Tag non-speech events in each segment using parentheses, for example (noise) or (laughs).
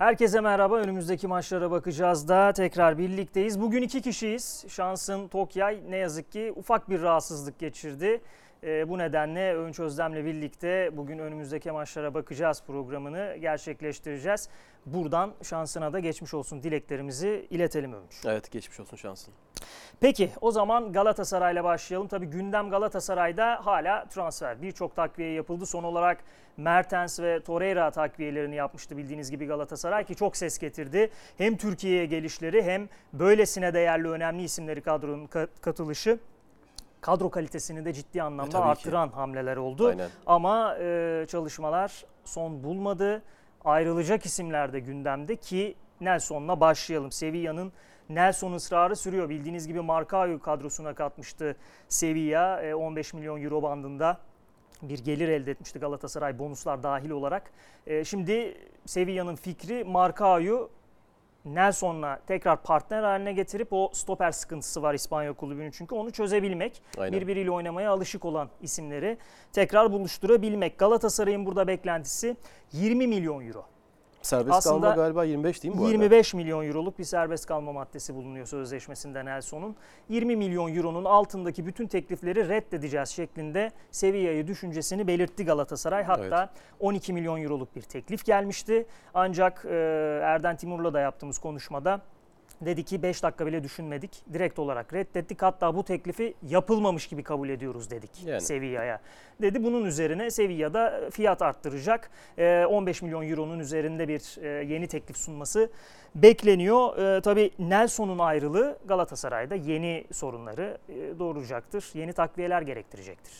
Herkese merhaba. Önümüzdeki maçlara bakacağız da tekrar birlikteyiz. Bugün iki kişiyiz. Şansın Tokyay ne yazık ki ufak bir rahatsızlık geçirdi. E, bu nedenle Önç Özlem'le birlikte bugün önümüzdeki maçlara bakacağız programını gerçekleştireceğiz. Buradan şansına da geçmiş olsun dileklerimizi iletelim Önç. Evet geçmiş olsun şansın. Peki o zaman Galatasaray'la başlayalım. Tabii gündem Galatasaray'da hala transfer. Birçok takviye yapıldı. Son olarak Mertens ve Torreira takviyelerini yapmıştı bildiğiniz gibi Galatasaray ki çok ses getirdi. Hem Türkiye'ye gelişleri hem böylesine değerli önemli isimleri kadronun katılışı kadro kalitesini de ciddi anlamda e, arttıran ki. hamleler oldu. Aynen. Ama e, çalışmalar son bulmadı. Ayrılacak isimler de gündemde ki Nelson'la başlayalım. Sevilla'nın Nelson ısrarı sürüyor. Bildiğiniz gibi Marcao'yu kadrosuna katmıştı Sevilla 15 e, milyon euro bandında bir gelir elde etmişti Galatasaray bonuslar dahil olarak. E, şimdi Sevilla'nın fikri Marcao'yu Nelson'la tekrar partner haline getirip o stoper sıkıntısı var İspanya kulübünün çünkü onu çözebilmek. Aynen. Birbiriyle oynamaya alışık olan isimleri tekrar buluşturabilmek. Galatasaray'ın burada beklentisi 20 milyon euro. Serbest Aslında kalma galiba 25 değil mi bu 25 arada? milyon euroluk bir serbest kalma maddesi bulunuyor sözleşmesinde Nelson'un. 20 milyon euronun altındaki bütün teklifleri reddedeceğiz şeklinde Sevilla'yı düşüncesini belirtti Galatasaray. Hatta evet. 12 milyon euroluk bir teklif gelmişti. Ancak Erden Timur'la da yaptığımız konuşmada Dedi ki 5 dakika bile düşünmedik. Direkt olarak reddettik. Hatta bu teklifi yapılmamış gibi kabul ediyoruz dedik yani. Sevilla'ya. Dedi bunun üzerine Sevilla'da fiyat arttıracak. 15 milyon euronun üzerinde bir yeni teklif sunması bekleniyor. Tabii Nelson'un ayrılığı Galatasaray'da yeni sorunları doğuracaktır. Yeni takviyeler gerektirecektir.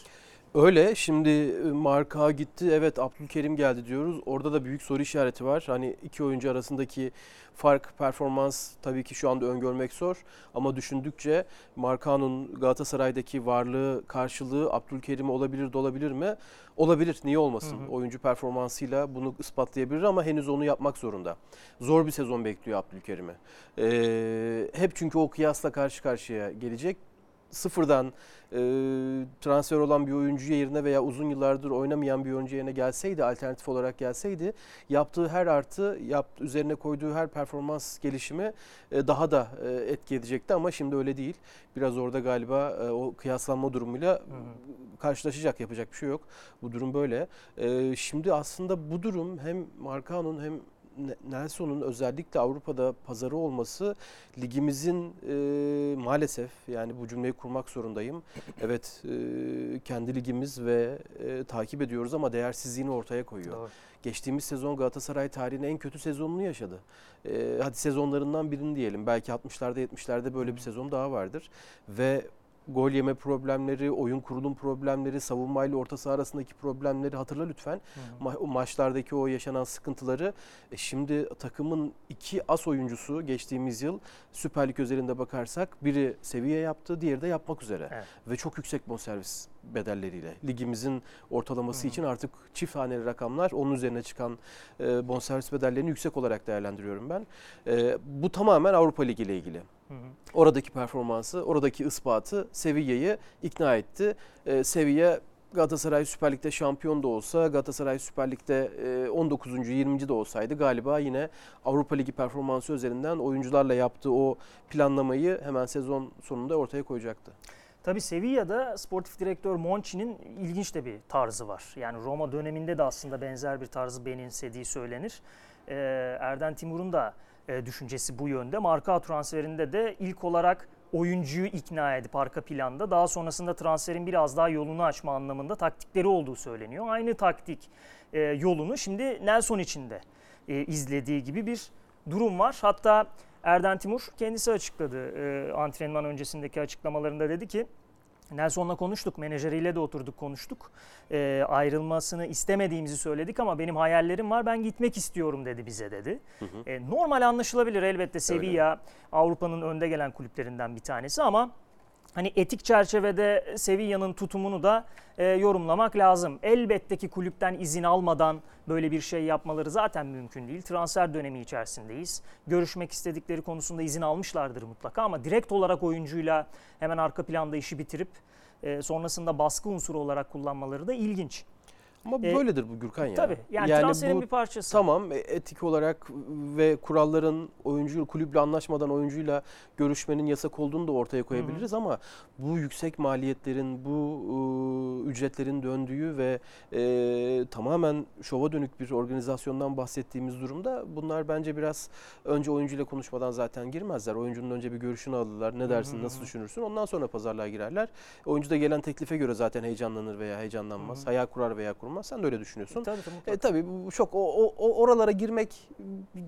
Öyle. Şimdi e, Marka gitti. Evet Abdülkerim geldi diyoruz. Orada da büyük soru işareti var. Hani iki oyuncu arasındaki fark, performans tabii ki şu anda öngörmek zor. Ama düşündükçe Marka'nın Galatasaray'daki varlığı, karşılığı Abdülkerim olabilir de olabilir mi? Olabilir. Niye olmasın? Hı hı. Oyuncu performansıyla bunu ispatlayabilir ama henüz onu yapmak zorunda. Zor bir sezon bekliyor Abdülkerim'i. Ee, hep çünkü o kıyasla karşı karşıya gelecek sıfırdan e, transfer olan bir oyuncu yerine veya uzun yıllardır oynamayan bir oyuncu yerine gelseydi, alternatif olarak gelseydi yaptığı her artı, yaptı, üzerine koyduğu her performans gelişimi e, daha da e, etki edecekti ama şimdi öyle değil. Biraz orada galiba e, o kıyaslanma durumuyla hı hı. karşılaşacak, yapacak bir şey yok. Bu durum böyle. E, şimdi aslında bu durum hem Markan'ın hem Nelson'un özellikle Avrupa'da pazarı olması ligimizin e, maalesef yani bu cümleyi kurmak zorundayım. Evet e, kendi ligimiz ve e, takip ediyoruz ama değersizliğini ortaya koyuyor. Doğru. Geçtiğimiz sezon Galatasaray tarihinin en kötü sezonunu yaşadı. E, hadi sezonlarından birini diyelim. Belki 60'larda 70'lerde böyle bir sezon daha vardır. Ve gol yeme problemleri, oyun kurulum problemleri, savunmayla orta saha arasındaki problemleri hatırla lütfen. Hı hı. Ma- maçlardaki o yaşanan sıkıntıları. E şimdi takımın iki as oyuncusu geçtiğimiz yıl Süper Lig özelinde bakarsak biri seviye yaptı, diğeri de yapmak üzere. Evet. Ve çok yüksek bonservis bedelleriyle. Ligimizin ortalaması hı. için artık çift haneli rakamlar onun üzerine çıkan e, bonservis bedellerini yüksek olarak değerlendiriyorum ben. E, bu tamamen Avrupa Ligi ile ilgili. Oradaki performansı, oradaki ispatı Sevilla'yı ikna etti. Ee, Sevilla Galatasaray Süper Lig'de şampiyon da olsa, Galatasaray Süper Lig'de 19. 20. de olsaydı galiba yine Avrupa Ligi performansı üzerinden oyuncularla yaptığı o planlamayı hemen sezon sonunda ortaya koyacaktı. Tabii Sevilla'da sportif direktör Monchi'nin ilginç de bir tarzı var. Yani Roma döneminde de aslında benzer bir tarzı benimsediği söylenir. Ee, Erden Timur'un da e, düşüncesi bu yönde. Marka transferinde de ilk olarak oyuncuyu ikna edip arka planda daha sonrasında transferin biraz daha yolunu açma anlamında taktikleri olduğu söyleniyor. Aynı taktik e, yolunu şimdi Nelson için de e, izlediği gibi bir durum var. Hatta Erden Timur kendisi açıkladı antrenman öncesindeki açıklamalarında dedi ki Nelson'la konuştuk, menajeriyle de oturduk konuştuk. E, ayrılmasını istemediğimizi söyledik ama benim hayallerim var, ben gitmek istiyorum dedi bize dedi. Hı hı. E, normal anlaşılabilir elbette Sevilla Avrupa'nın önde gelen kulüplerinden bir tanesi ama hani etik çerçevede Sevilla'nın tutumunu da e, yorumlamak lazım. Elbette ki kulüpten izin almadan böyle bir şey yapmaları zaten mümkün değil. Transfer dönemi içerisindeyiz. Görüşmek istedikleri konusunda izin almışlardır mutlaka ama direkt olarak oyuncuyla hemen arka planda işi bitirip e, sonrasında baskı unsuru olarak kullanmaları da ilginç. Ama E, böyledir bu Gürkan ya. Tabii yani, transferin bir parçası. Tamam e, etik olarak ve kuralların oyuncu kulüple anlaşmadan oyuncuyla görüşmenin yasak olduğunu da ortaya koyabiliriz ama bu yüksek maliyetlerin bu e, ücretlerin döndüğü ve e, tamamen şova dönük bir organizasyondan bahsettiğimiz durumda bunlar bence biraz önce oyuncuyla konuşmadan zaten girmezler. Oyuncunun önce bir görüşünü alırlar. Ne dersin, hı nasıl düşünürsün? Ondan sonra pazarlığa girerler. Oyuncu da gelen teklife göre zaten heyecanlanır veya heyecanlanmaz. Hı hı. Hayal kurar veya kurmaz. Sen de öyle düşünüyorsun. Tabii tabii. E, tabii bu çok o, o- oralara girmek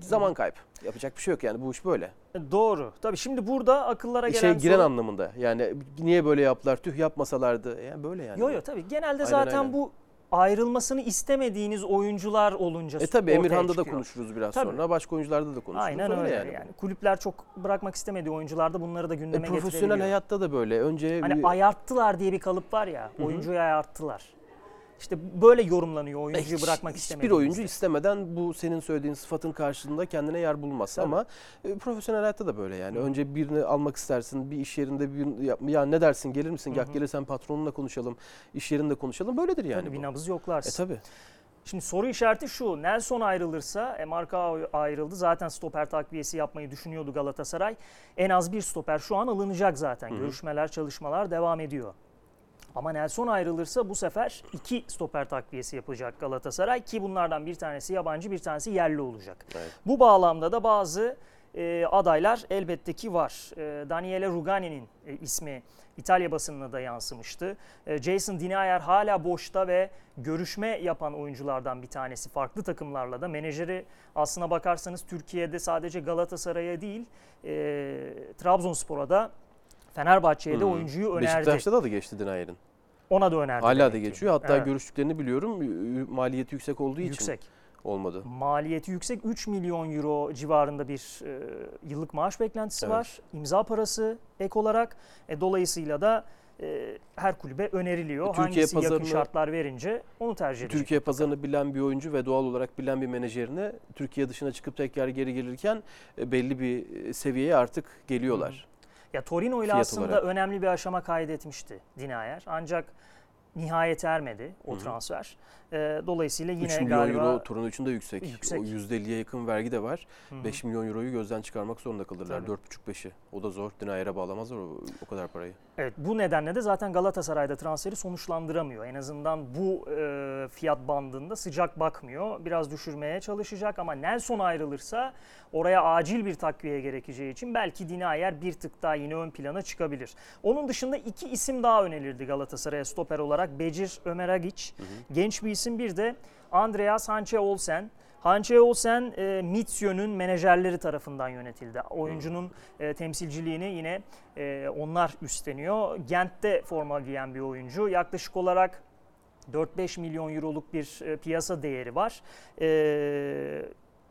zaman kaybı. Yapacak bir şey yok yani bu iş böyle. Doğru. Tabii şimdi burada akıllara gelen şey giren soru... anlamında. Yani niye böyle yaptılar? Tüh yapmasalardı. Yani böyle yani. Yo yo tabii genelde Aynen, zaten aynen. bu ayrılmasını istemediğiniz oyuncular olunca E tabii ortaya Emirhan'da da konuşuruz biraz Tabii. sonra. Başka oyuncularda da konuşuruz. Aynen öyle yani. yani. Kulüpler çok bırakmak istemediği oyuncularda bunları da E, gündeme profesyonel getirebiliyor. hayatta da böyle. Önce Hani bir- ayarttılar diye bir kalıp var ya, hı. oyuncuyu ayarttılar. İşte böyle yorumlanıyor oyuncuyu hiç- bırakmak Hiçbir istemediğinizde. oyuncu istemeden bu senin söylediğin sıfatın karşılığında kendine yer bulmaz. Tabii. Ama e, profesyonel hayatta da böyle yani. Hı. Önce birini almak istersin. Bir iş yerinde bir ya, ya ne dersin gelir misin? Hı. gelirsen patronunla konuşalım. iş yerinde konuşalım. Böyledir yani. Tabii bir bu. nabız E yoklarsın. tabii. Şimdi soru işareti şu. Nelson ayrılırsa, e, Marka ayrıldı. Zaten stoper takviyesi yapmayı düşünüyordu Galatasaray. En az bir stoper şu an alınacak zaten. Hı hı. Görüşmeler, çalışmalar devam ediyor. Ama Nelson ayrılırsa bu sefer iki stoper takviyesi yapacak Galatasaray ki bunlardan bir tanesi yabancı bir tanesi yerli olacak. Evet. Bu bağlamda da bazı e, adaylar elbette ki var. E, Daniele Rugani'nin e, ismi İtalya basınına da yansımıştı. E, Jason Dinayer hala boşta ve görüşme yapan oyunculardan bir tanesi. Farklı takımlarla da menajeri aslına bakarsanız Türkiye'de sadece Galatasaray'a değil e, Trabzonspor'a da Fenerbahçe'ye de Hmm. oyuncuyu önerdi. Beşiktaş'ta da, da geçti Dinayer'in. Ona da önerdi. Hala da geçiyor. Hatta Evet. görüştüklerini biliyorum. Maliyeti yüksek olduğu için Yüksek. olmadı. Maliyeti yüksek 3 milyon euro civarında bir e, yıllık maaş beklentisi Evet. var. İmza parası ek olarak. E, dolayısıyla da e, her kulübe öneriliyor. E, Türkiye Hangisi yakın pazarını- şartlar verince onu tercih edecek. Türkiye pazarını bilen bir oyuncu ve doğal olarak bilen bir menajerine Türkiye dışına çıkıp tekrar geri gelirken e, belli bir e, seviyeye artık geliyorlar. Ya Torino ile aslında olarak. önemli bir aşama kaydetmişti Dinayer. Ancak nihayet ermedi o Hı hı. transfer. E, dolayısıyla yine 3 milyon galiba euro Torino için de yüksek. Yüksek. O %50'ye yakın vergi de var. Hı hı. 5 milyon euroyu gözden çıkarmak zorunda kalırlar. Tabii. 4,5-5'i. O da zor. Dinayer'e bağlamazlar o, o kadar parayı. Evet bu nedenle de zaten Galatasaray'da transferi sonuçlandıramıyor. En azından bu e, fiyat bandında sıcak bakmıyor. Biraz düşürmeye çalışacak ama Nelson ayrılırsa oraya acil bir takviye gerekeceği için belki Dinayer bir tık daha yine ön plana çıkabilir. Onun dışında iki isim daha önerildi Galatasaray'a stoper olarak. Becir Ömer Agiç. Genç bir isim bir de Andreas Hanche Olsen. Hanche Olsen e, Mitsio'nun menajerleri tarafından yönetildi. Oyuncunun e, temsilciliğini yine e, onlar üstleniyor. Gent'te forma giyen bir oyuncu. Yaklaşık olarak 4-5 milyon euroluk bir e, piyasa değeri var. E,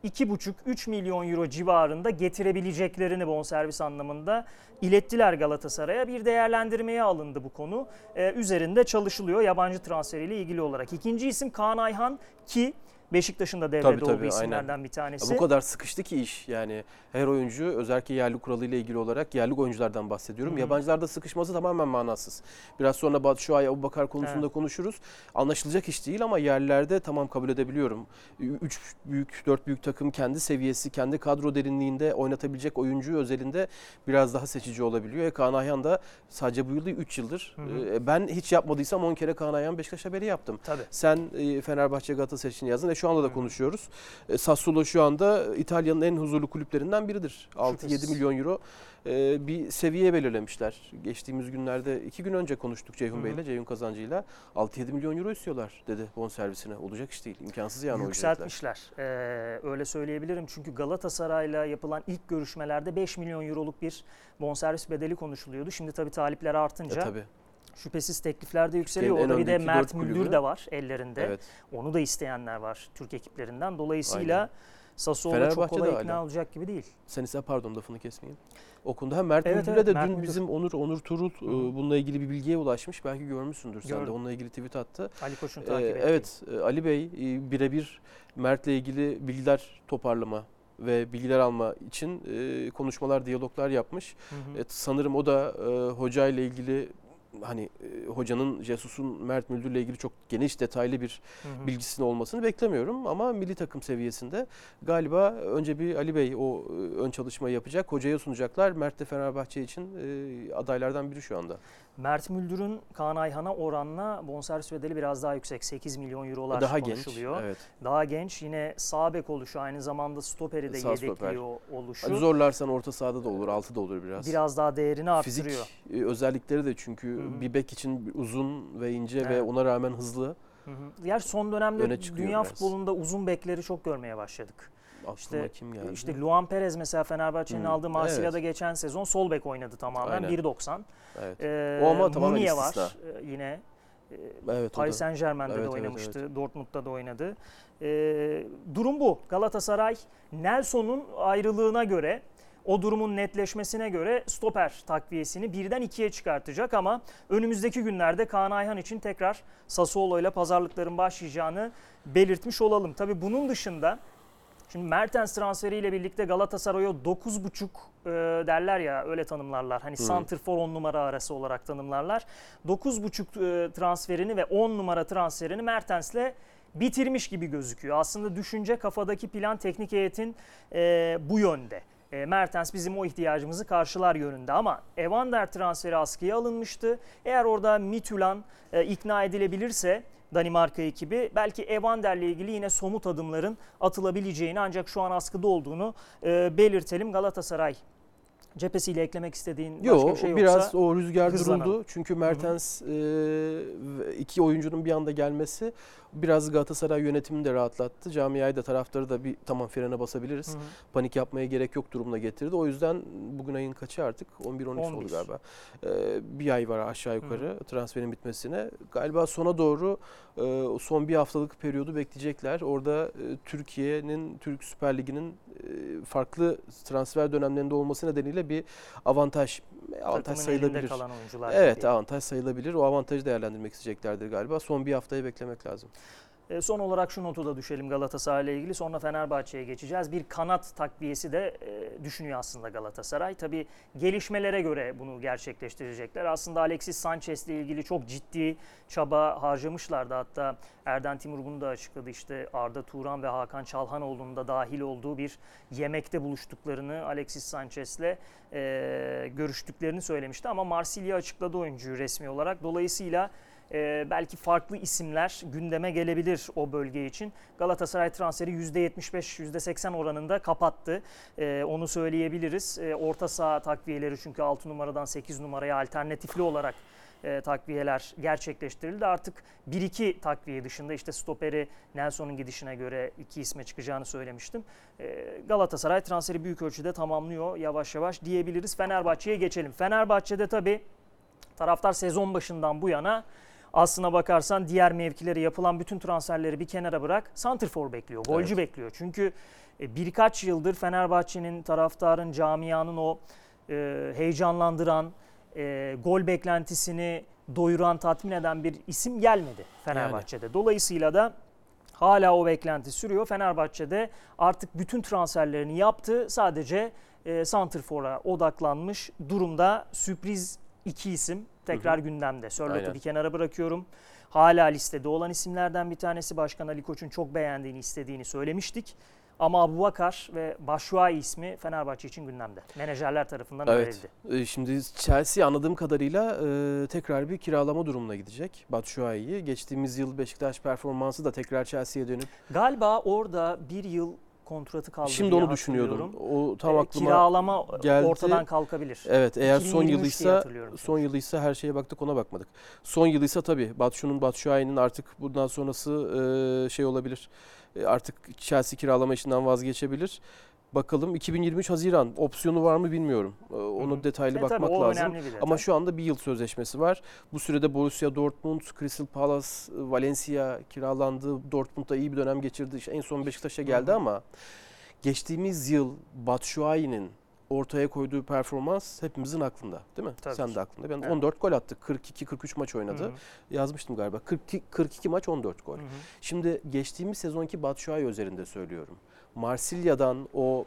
2,5-3 milyon euro civarında getirebileceklerini bonservis anlamında ilettiler Galatasaray'a. Bir değerlendirmeye alındı bu konu. E, üzerinde çalışılıyor yabancı transferiyle ilgili olarak. İkinci isim Kaan Ayhan ki Beşiktaş'ın da devrede Tabii, tabii, olduğu isimlerden bir Ya tanesi. bu kadar sıkıştı ki iş yani her oyuncu özellikle yerli kuralıyla ilgili olarak yerli oyunculardan bahsediyorum. Hı hı. Yabancılarda sıkışması tamamen manasız. Biraz sonra Batu Şua'ya Abu Bakar konusunda Evet. konuşuruz. Anlaşılacak iş değil ama yerlerde tamam kabul edebiliyorum. Üç büyük, dört büyük takım kendi seviyesi, kendi kadro derinliğinde oynatabilecek oyuncu özelinde biraz daha seçici olabiliyor. E, Kaan Ayhan da sadece bu yıl değil 3 yıldır. Hı hı. E, ben hiç yapmadıysam 10 kere Kaan Ayhan Beşiktaş haberi yaptım. Tabii. Sen e, Fenerbahçe Galatasaray için yazdın ve şu anda da konuşuyoruz. E, Sassuolo şu anda İtalya'nın en huzurlu kulüplerinden biridir. 6-7 Şüphesiz. milyon euro e, bir seviye belirlemişler. Geçtiğimiz günlerde iki gün önce konuştuk Ceyhun. Bey'le, Ceyhun Kazancı'yla. 6-7 milyon euro istiyorlar dedi bonservisine. Olacak iş değil. imkansız yani. Yükseltmişler. Ee, öyle söyleyebilirim. Çünkü Galatasaray'la yapılan ilk görüşmelerde 5 milyon euroluk bir bonservis bedeli konuşuluyordu. Şimdi tabii talipler E, artınca tabii. Şüphesiz teklifler de yükseliyor. Orada bir de Mert. Müldür de var ellerinde. Evet. Onu da isteyenler var Türk ekiplerinden. Dolayısıyla Aynen. Sassuolo çok kolay ikna hala. olacak gibi değil. Sen ise pardon lafını kesmeyeyim. Okundu. Ha Mert Evet, Müldür'e evet, de Mert dün Müldür. bizim Onur Onur Turul e, hı. bununla ilgili bir bilgiye ulaşmış. Belki görmüşsündür sen de. Gördüm. Onunla ilgili tweet attı. Ali Koç'un Ee, ettiği. evet e, Ali Bey e, birebir Mert'le ilgili bilgiler toparlama ve bilgiler alma için e, konuşmalar, diyaloglar yapmış. Hı hı. Evet, sanırım o da e, hoca ile ilgili hani e, hocanın Jesus'un Mert Müldür'le ilgili çok geniş detaylı bir Hı hı. bilgisinin olmasını beklemiyorum ama milli takım seviyesinde galiba önce bir Ali Bey o e, ön çalışmayı yapacak. Hocaya sunacaklar. Mert de Fenerbahçe için e, adaylardan biri şu anda. Mert Müldür'ün Kaan Ayhan'a oranla bonservis bedeli biraz daha yüksek. 8 milyon eurolar Daha genç. konuşuluyor. Evet. Daha genç yine sağ bek oluşu aynı zamanda stoperi de Sağ stoper. yedekliyor oluşu. Hani zorlarsan orta sahada da olur, altı da olur biraz. Biraz daha değerini Fizik arttırıyor. e, özellikleri de çünkü Hı hı. bir bek için uzun ve ince ve Evet. ona rağmen hızlı. Hı hı. Diğer son dönemde dünya biraz. futbolunda uzun bekleri çok görmeye başladık. Aklıma İşte- kim geldi? İşte Luan Perez mesela Fenerbahçe'nin Hı, aldığı Marsilya'da evet. geçen sezon sol bek oynadı tamamen Aynen. 1.90. evet. Ee, O ama tamamen Munier istisna. var ee, yine. Evet Paris. Saint Germain'de Evet, de evet, oynamıştı, Dortmund'da da oynadı. Ee, durum bu. Galatasaray Nelson'un ayrılığına göre o durumun netleşmesine göre stoper takviyesini birden ikiye çıkartacak ama önümüzdeki günlerde Kaan Ayhan için tekrar Sassuolo ile pazarlıkların başlayacağını belirtmiş olalım. Tabii bunun dışında şimdi Mertens transferiyle birlikte Galatasaray'a 9.5 e, derler ya öyle tanımlarlar. Hani Hı. santrfor 10 numara arası olarak tanımlarlar. 9.5 e, transferini ve 10 numara transferini Mertens'le bitirmiş gibi gözüküyor. Aslında düşünce kafadaki plan teknik heyetin e, bu yönde. E, Mertens bizim o ihtiyacımızı karşılar yönünde ama Evander transferi askıya alınmıştı. Eğer orada Mitülan e, ikna edilebilirse Danimarka ekibi belki Evander'le ilgili yine somut adımların atılabileceğini ancak şu an askıda olduğunu e, belirtelim. Galatasaray cephesiyle eklemek istediğin başka Yok bir şey biraz yoksa o rüzgar hızlanalım. duruldu. Çünkü Mertens e, iki oyuncunun bir anda gelmesi biraz Galatasaray yönetimini de rahatlattı. Camiayı da taraftarı da bir tamam frene basabiliriz. Hı hı. Panik yapmaya gerek yok durumuna getirdi. O yüzden bugün ayın kaçı artık? 11-12 oldu 11. galiba. Ee, bir ay var aşağı yukarı transferin bitmesine. Galiba sona doğru e, son bir haftalık periyodu bekleyecekler. Orada e, Türkiye'nin, Türk Süper Ligi'nin e, farklı transfer dönemlerinde olması nedeniyle bir avantaj avantaj takımın sayılabilir. kalan oyuncular Evet gibi. avantaj sayılabilir. O avantajı değerlendirmek isteyeceklerdir galiba. Son bir haftayı beklemek lazım. E, Son olarak şu notu da düşelim Galatasaray ile ilgili. Sonra Fenerbahçe'ye geçeceğiz. Bir kanat takviyesi de e, düşünüyor aslında Galatasaray. Tabii gelişmelere göre bunu gerçekleştirecekler. Aslında Alexis Sanchez ile ilgili çok ciddi çaba harcamışlardı. Hatta Erden Timur bunu da açıkladı. İşte Arda Turan ve Hakan Çalhanoğlu'nun da dahil olduğu bir yemekte buluştuklarını Alexis Sanchez'le e, görüştüklerini söylemişti. Ama Marsilya açıkladı oyuncuyu resmi olarak. Dolayısıyla ee, belki farklı isimler gündeme gelebilir o bölge için. Galatasaray transferi %75-%80 oranında kapattı. Ee, onu söyleyebiliriz. Ee, orta saha takviyeleri çünkü 6 numaradan 8 numaraya alternatifli olarak e, takviyeler gerçekleştirildi. Artık 1-2 takviye dışında işte stoperi Nelson'un gidişine göre iki isme çıkacağını söylemiştim. Ee, Galatasaray transferi büyük ölçüde tamamlıyor yavaş yavaş diyebiliriz. Fenerbahçe'ye geçelim. Fenerbahçe'de tabii taraftar sezon başından bu yana aslına bakarsan diğer mevkilere yapılan bütün transferleri bir kenara bırak. Santrfor bekliyor, golcü Evet. bekliyor. Çünkü e, birkaç yıldır Fenerbahçe'nin, taraftarın, camianın o e, heyecanlandıran, e, gol beklentisini doyuran, tatmin eden bir isim gelmedi Fenerbahçe'de. Dolayısıyla da hala o beklenti sürüyor. Fenerbahçe'de artık bütün transferlerini yaptı. Sadece e, Santrfor'a odaklanmış durumda. Sürpriz iki isim tekrar gündemde. Sörlot'u bir kenara bırakıyorum. Hala listede olan isimlerden bir tanesi Başkan Ali Koç'un çok beğendiğini, istediğini söylemiştik. Ama Abubakar ve Başuay ismi Fenerbahçe için gündemde. Menajerler tarafından Evet. önerildi. Ee, Şimdi Chelsea anladığım kadarıyla e, tekrar bir kiralama durumuna gidecek Batshuayi'yi. Geçtiğimiz yıl Beşiktaş performansı da tekrar Chelsea'ye dönüp Galiba orada bir yıl kontratı kaldı şimdi onu düşünüyordum. O tam Ee, aklıma kiralama geldi. ortadan kalkabilir. Evet eğer son 2023 diye yılıysa son yılıysa her şeye baktık ona bakmadık. Son yılıysa tabii Batshuayi'nin Batshuayi'nin artık bundan sonrası e, şey olabilir. E, artık Chelsea kiralama işinden vazgeçebilir. Bakalım 2023 Haziran opsiyonu var mı bilmiyorum. E, Onu Hı detaylı E, tabii bakmak o lazım. Ama şu anda bir yıl sözleşmesi var. Bu sürede Borussia Dortmund, Crystal Palace, Valencia kiralandı. Dortmund'da iyi bir dönem geçirdi. İşte en son Beşiktaş'a geldi hı. ama geçtiğimiz yıl Batshuayi'nin ortaya koyduğu performans hepimizin aklında değil mi? Tabii Sen ki. de aklında. Ben Evet. 14 gol attık. 42-43 maç oynadı. Hı hı, Yazmıştım galiba. 42, 42 maç 14 gol. hı hı. Şimdi geçtiğimiz sezonki Batshuayi üzerinde söylüyorum. Marsilya'dan o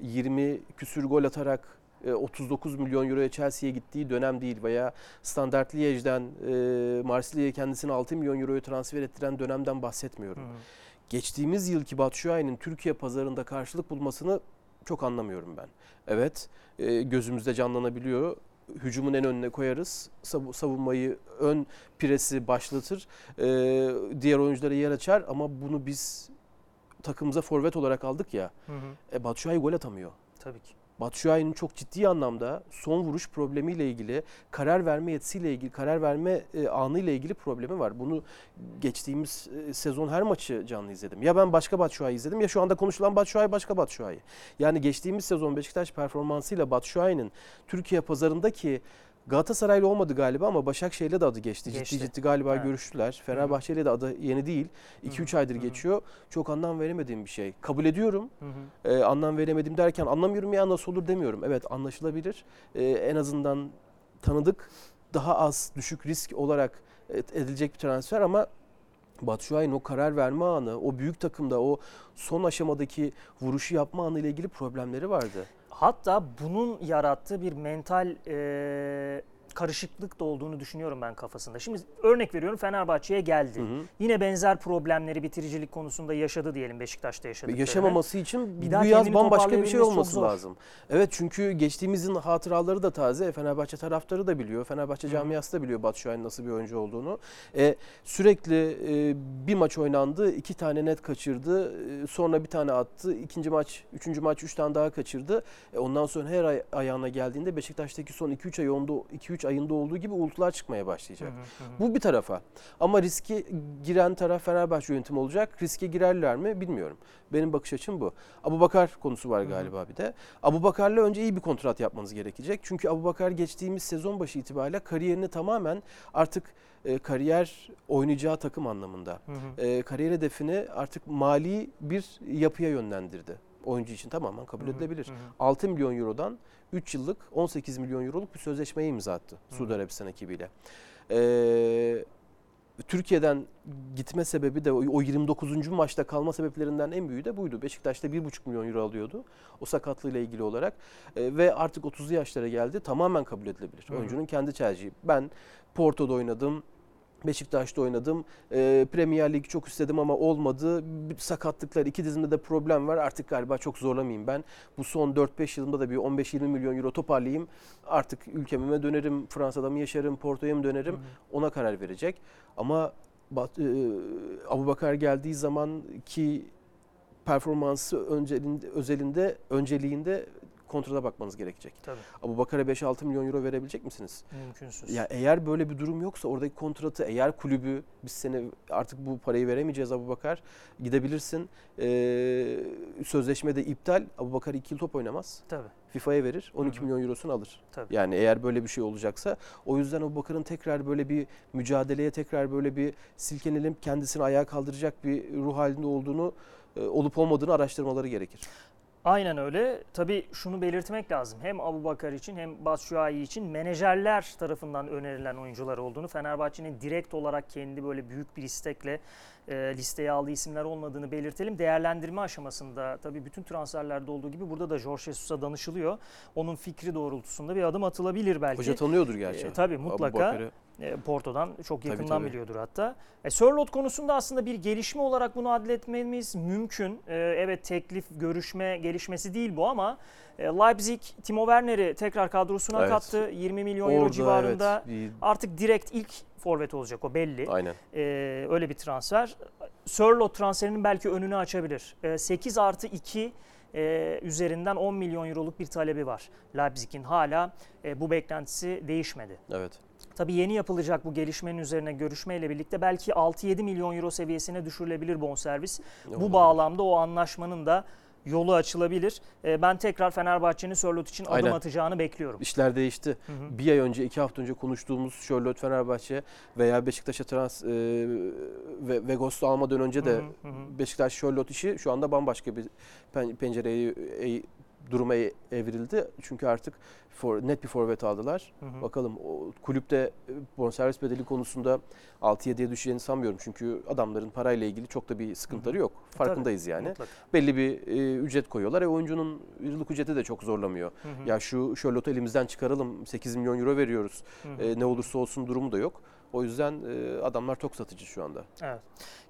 20 küsür gol atarak e, 39 milyon euroya Chelsea'ye gittiği dönem değil veya Standard Liège'den e, Marsilya'ya kendisini 6 milyon euroya transfer ettiren dönemden bahsetmiyorum. Hı hı. Geçtiğimiz yılki Batshuayi'nin Türkiye pazarında karşılık bulmasını çok anlamıyorum ben. Evet e, gözümüzde canlanabiliyor. Hücumun en önüne koyarız. Sav- Savunmayı ön presi başlatır. E, diğer oyunculara yer açar ama bunu biz takımıza forvet olarak aldık ya. Hı hı. E, Batshuayi gol atamıyor. Tabii ki. Batshuayi'nin çok ciddi anlamda son vuruş problemiyle ilgili, karar verme yetisiyle ilgili, karar verme e, anıyla ilgili problemi var. Bunu geçtiğimiz e, sezon her maçı canlı izledim. Ya ben başka Batshuayi izledim ya şu anda konuşulan Batshuayi başka Batshuayi. Yani geçtiğimiz sezon Beşiktaş performansıyla Batshuayi'nin Türkiye pazarındaki Galatasaray'la olmadı galiba ama Başakşehir'le de adı geçti. Geçti. Ciddi ciddi galiba Evet. görüştüler. Fenerbahçe'yle de adı yeni değil. 2-3 aydır hı hı. geçiyor. Çok anlam veremediğim bir şey. Kabul ediyorum. Hı hı. Ee, anlam veremedim derken anlamıyorum ya nasıl olur demiyorum. Evet anlaşılabilir. Ee, en azından tanıdık, daha az düşük risk olarak edilecek bir transfer ama Batshuayi'nin o karar verme anı, o büyük takımda o son aşamadaki vuruşu yapma anı ile ilgili problemleri vardı. Hatta bunun yarattığı bir mental e, karışıklık da olduğunu düşünüyorum ben kafasında. Şimdi örnek veriyorum Fenerbahçe'ye geldi. Hı hı. Yine benzer problemleri bitiricilik konusunda yaşadı diyelim Beşiktaş'ta yaşadıklarını. Yaşamaması için Bir bu yaz bambaşka bir şey olması lazım. Evet çünkü geçtiğimizin hatıraları da taze. Fenerbahçe taraftarı da biliyor. Fenerbahçe camiası da biliyor Batshuayi'nin nasıl bir oyuncu olduğunu. E, sürekli e, bir maç oynandı, iki tane net kaçırdı. E, sonra bir tane attı. İkinci maç, üçüncü maç üç tane daha kaçırdı. E, ondan sonra her ay ayağına geldiğinde Beşiktaş'taki son 2-3 ay onda 2-3 ayında olduğu gibi uğultular çıkmaya başlayacak. hı hı. Bu bir tarafa. Ama riske giren taraf Fenerbahçe yönetimi olacak. Riske girerler mi bilmiyorum. Benim bakış açım bu. Abu Bakar konusu var galiba bir de. Abu Bakar'la önce iyi bir kontrat yapmanız gerekecek. Çünkü Abu Bakar geçtiğimiz sezon başı itibariyle kariyerini tamamen artık e, kariyer oynayacağı takım anlamında. Hı hı. E, kariyer hedefini artık mali bir yapıya yönlendirdi. Oyuncu için tamamen kabul edilebilir. hı hı. 6 milyon eurodan 3 yıllık 18 milyon euroluk bir sözleşmeye imza attı Hı. Suudi Arabistan ekibiyle. Ee, Türkiye'den gitme sebebi de o o 29. maçta kalma sebeplerinden en büyüğü de buydu. Beşiktaş'ta 1,5 milyon euro alıyordu o sakatlığıyla ilgili olarak Ee, ve artık 30'lu yaşlara geldi tamamen kabul edilebilir. Hı. Oyuncunun kendi tercihi. Ben Porto'da oynadım. Beşiktaş'ta oynadım. Ee, Premier Lig çok istedim ama olmadı. Sakatlıklar, iki dizimde de problem var. Artık galiba çok zorlamayayım ben. Bu son 4-5 yılımda da bir 15-20 milyon euro toparlayayım. Artık ülkeme dönerim, Fransa'da mı yaşarım, Porto'ya mı dönerim? Hı hı. Ona karar verecek. Ama Bat, e, Abu Bakar geldiği zaman ki performansı öncelinde, özelinde, önceliğinde kontrata bakmanız gerekecek. Tabii Abu Bakar'a 5-6 milyon euro verebilecek misiniz? mümkünsüz. Ya eğer böyle bir durum yoksa oradaki kontratı eğer kulübü biz seni artık bu parayı veremeyeceğiz Abu Bakar gidebilirsin. Ee, sözleşmede iptal. Abu Bakar 2 yıl top oynamaz. Tabii. FIFA'ya verir. 12 Hı hı. milyon eurosunu alır. Tabii. Yani eğer böyle bir şey olacaksa o yüzden Abu Bakar'ın tekrar böyle bir mücadeleye tekrar böyle bir silkenelim kendisini ayağa kaldıracak bir ruh halinde olduğunu e, olup olmadığını araştırmaları gerekir. Aynen öyle. Tabii şunu belirtmek lazım. Hem Abu Bakar için hem Batshuayi için menajerler tarafından önerilen oyuncular olduğunu, Fenerbahçe'nin direkt olarak kendi böyle büyük bir istekle e, listeye aldığı isimler olmadığını belirtelim. Değerlendirme aşamasında tabii bütün transferlerde olduğu gibi burada da Jorge Jesus'a danışılıyor. Onun fikri doğrultusunda bir adım atılabilir belki. Hoca tanıyordur gerçi. E, tabii mutlaka. E, Porto'dan çok Tabii, yakından tabii. biliyordur hatta. E, Sörloth konusunda aslında bir gelişme olarak bunu adletmemiz mümkün. E, evet teklif, görüşme gelişmesi değil bu ama e, Leipzig Timo Werner'i tekrar kadrosuna Evet. kattı. 20 milyon euro Orada civarında. evet, Artık direkt ilk forvet olacak o belli. aynen. E, öyle bir transfer. Sörloth transferinin belki önünü açabilir. E, 8 artı 2 e, üzerinden 10 milyon euroluk bir talebi var. Leipzig'in hala e, bu beklentisi değişmedi. Evet. Tabii yeni yapılacak bu gelişmenin üzerine görüşmeyle birlikte belki 6-7 milyon euro seviyesine düşürülebilir bonservis. Bu Olabilir. bağlamda o anlaşmanın da yolu açılabilir. Ee, Ben tekrar Fenerbahçe'nin Sörloth için adım Aynen. atacağını bekliyorum. İşler değişti. Hı hı. Bir ay önce, iki hafta önce konuştuğumuz Charlotte Fenerbahçe veya Beşiktaş'a trans e, ve Vegos'u almadan önce de Hı hı, hı. Beşiktaş Charlotte işi şu anda bambaşka bir pen- pencereyi e, duruma e- evrildi. Çünkü artık for, net bir forvet aldılar. Hı hı. Bakalım o kulüpte e, bonservis bedeli konusunda 6-7'ye düşeceğini sanmıyorum. Çünkü adamların parayla ilgili çok da bir sıkıntıları yok. Farkındayız yani. Mutlaka. Belli bir e, ücret koyuyorlar. E, oyuncunun yıllık ücreti de çok zorlamıyor. Hı hı. Ya şu Charlotte'u elimizden çıkaralım 8 milyon euro veriyoruz. Hı hı. E, ne olursa olsun durumu da yok. O yüzden adamlar çok satıcı şu anda. Evet.